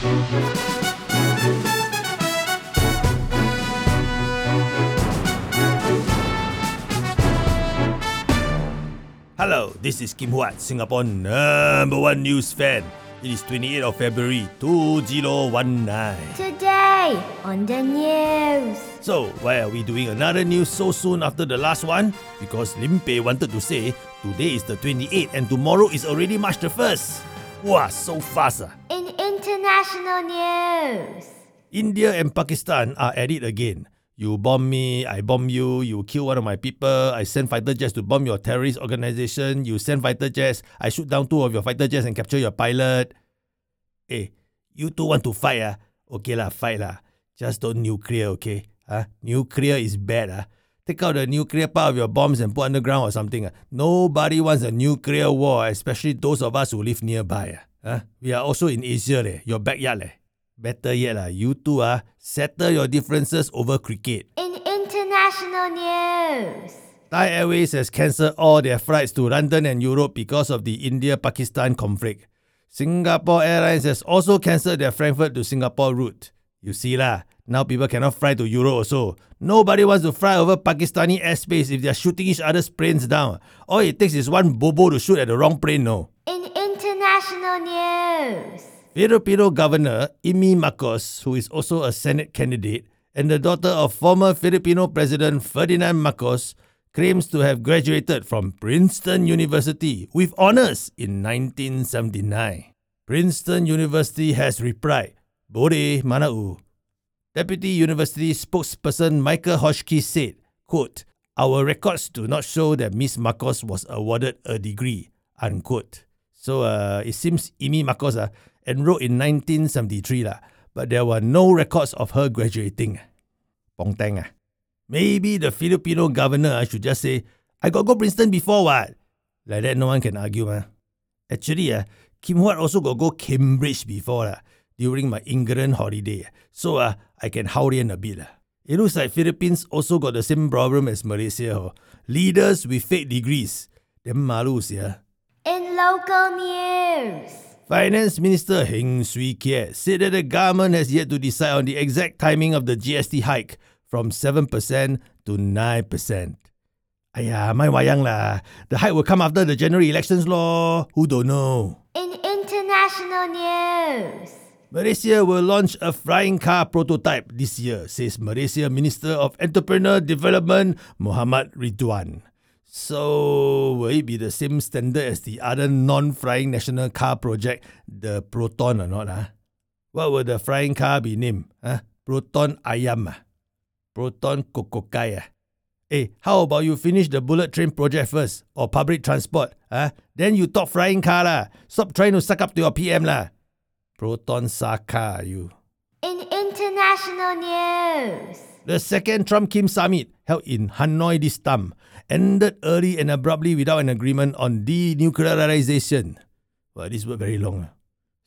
Hello, this is Kim Huat, Singapore number one news fan. It is 28th of February 2019. Today on the news. So, why are we doing another news so soon after the last one? Because Lim Pei wanted to say today is the 28th and tomorrow is already March the 1st. Wow, so fast. Ah. In international news. India and Pakistan are at it again. You bomb me, I bomb you, you kill one of my people, I send fighter jets to bomb your terrorist organization, you send fighter jets, I shoot down two of your fighter jets and capture your pilot. Hey, eh, you two want to fight, ah? Okay lah, fight lah. Just don't nuclear, okay? Huh? Nuclear is bad, ah. Take out the nuclear part of your bombs and put underground or something. Ah. Nobody wants a nuclear war, especially those of us who live nearby. Ah. Huh? We are also in Asia, leh. your backyard. Leh. Better yet, lah, you two ah, settle your differences over cricket. In international news. Thai Airways has cancelled all their flights to London and Europe because of the India-Pakistan conflict. Singapore Airlines has also cancelled their Frankfurt to Singapore route. You see lah, now people cannot fly to Europe also. Nobody wants to fly over Pakistani airspace if they are shooting each other's planes down. All it takes is one bobo to shoot at the wrong plane, no. In international news. Filipino Governor Imee Marcos, who is also a Senate candidate, and the daughter of former Filipino President Ferdinand Marcos, claims to have graduated from Princeton University with honors in 1979. Princeton University has replied, Bode Manau. Deputy University spokesperson Michael Hotchkiss said, quote, Our records do not show that Miss Marcos was awarded a degree, unquote. So uh, it seems Imee Marcos uh, enrolled in 1973, lah, but there were no records of her graduating. Pong Tang. Uh. Maybe the Filipino governor uh, should just say, I got go Princeton before what? Like that no one can argue. Uh. Actually, uh, Kim Huat also got go Cambridge before uh, during my England holiday. So uh, I can in a bit. Uh. It looks like Philippines also got the same problem as Malaysia. Oh. Leaders with fake degrees. Them malu, yeah. In local news, Finance Minister Heng Swee Keat said that the government has yet to decide on the exact timing of the GST hike from 7% to 9%. Aya, my wayang lah. The hike will come after the January elections law. Who don't know? In international news, Malaysia will launch a flying car prototype this year, says Malaysia Minister of Entrepreneur Development Muhammad Redzuan. So, will it be the same standard as the other non flying national car project, the Proton or not? Huh? What will the flying car be named? Huh? Proton Ayam? Huh? Proton Kokokai? Huh? Hey, how about you finish the bullet train project first or public transport? Huh? Then you talk flying car lah. Stop trying to suck up to your PM lah. Proton Saga, you. In international news, the second Trump Kim summit held in Hanoi this time ended early and abruptly without an agreement on denuclearization. Well, this word very long. Ah.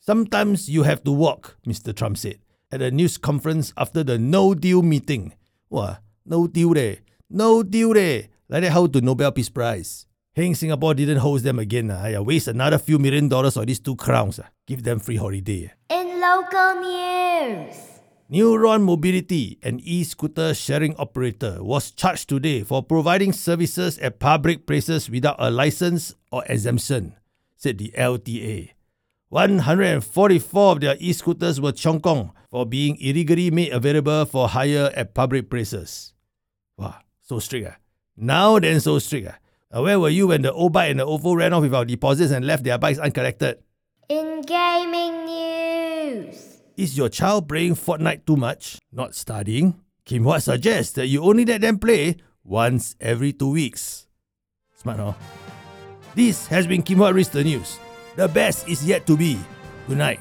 Sometimes you have to walk, Mr. Trump said at a news conference after the no deal meeting. Wow, no deal there. No deal there. Like that how to Nobel Peace Prize. Heng Singapore didn't host them again. Ah. I waste another few million dollars on these two crowns. Ah. Give them free holiday. Eh. In local news. Neuron Mobility, an e-scooter sharing operator, was charged today for providing services at public places without a license or exemption, said the LTA. 144 of their e-scooters were Chong Kong for being illegally made available for hire at public places. Wow, so strict ah. Now then so strict ah. Where were you when the O-Bike and the OFO ran off without deposits and left their bikes uncollected? In gaming news. Is your child playing Fortnite too much? Not studying? Kim Huat suggests that you only let them play once every two weeks. Smart, huh? This has been Kim Huat Reads the News. The best is yet to be. Good night.